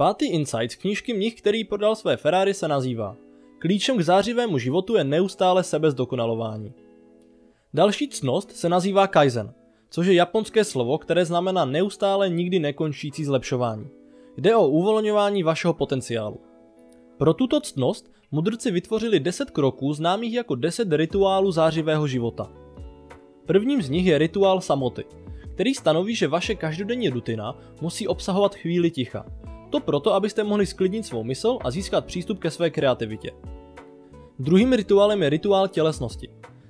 Pátý insight z knížky Mnich, který prodal své Ferrari, se nazývá Klíčem k zářivému životu je neustále sebezdokonalování. Další cnost se nazývá kaizen, což je japonské slovo, které znamená neustále nikdy nekončící zlepšování. Jde o uvolňování vašeho potenciálu. Pro tuto ctnost mudrci vytvořili 10 kroků známých jako 10 rituálů zářivého života. Prvním z nich je rituál samoty, který stanoví, že vaše každodenní rutina musí obsahovat chvíli ticha. To proto, abyste mohli sklidnit svou mysl a získat přístup ke své kreativitě. Druhým rituálem je rituál tělesnosti.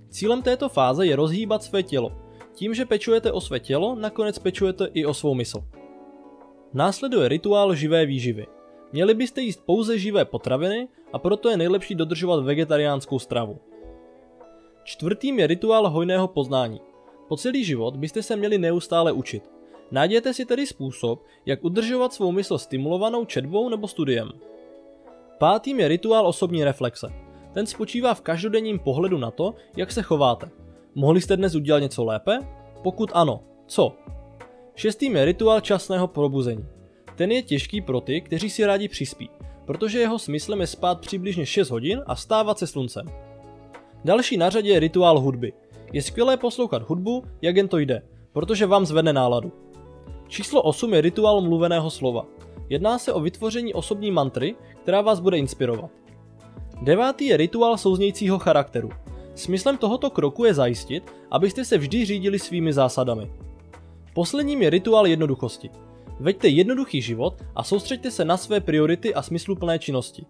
Cílem této fáze je rozhýbat své tělo. Tím, že pečujete o své tělo, nakonec pečujete i o svou mysl. Následuje rituál živé výživy. Měli byste jíst pouze živé potraviny a proto je nejlepší dodržovat vegetariánskou stravu. Čtvrtým je rituál hojného poznání. Po celý život byste se měli neustále učit. Najděte si tedy způsob, jak udržovat svou mysl stimulovanou četbou nebo studiem. Pátým je rituál osobní reflexe. Ten spočívá v každodenním pohledu na to, jak se chováte. Mohli jste dnes udělat něco lépe? Pokud ano, co? Šestým je rituál časného probuzení. Ten je těžký pro ty, kteří si rádi přispí, protože jeho smyslem je spát přibližně 6 hodin a stávat se sluncem. Další na řadě je rituál hudby. Je skvělé poslouchat hudbu, jak jen to jde, protože vám zvedne náladu. Číslo 8 je rituál mluveného slova. Jedná se o vytvoření osobní mantry, která vás bude inspirovat. Devátý je rituál souznějícího charakteru. Smyslem tohoto kroku je zajistit, abyste se vždy řídili svými zásadami. Posledním je rituál jednoduchosti. Veďte jednoduchý život a soustřeďte se na své priority a smysluplné činnosti.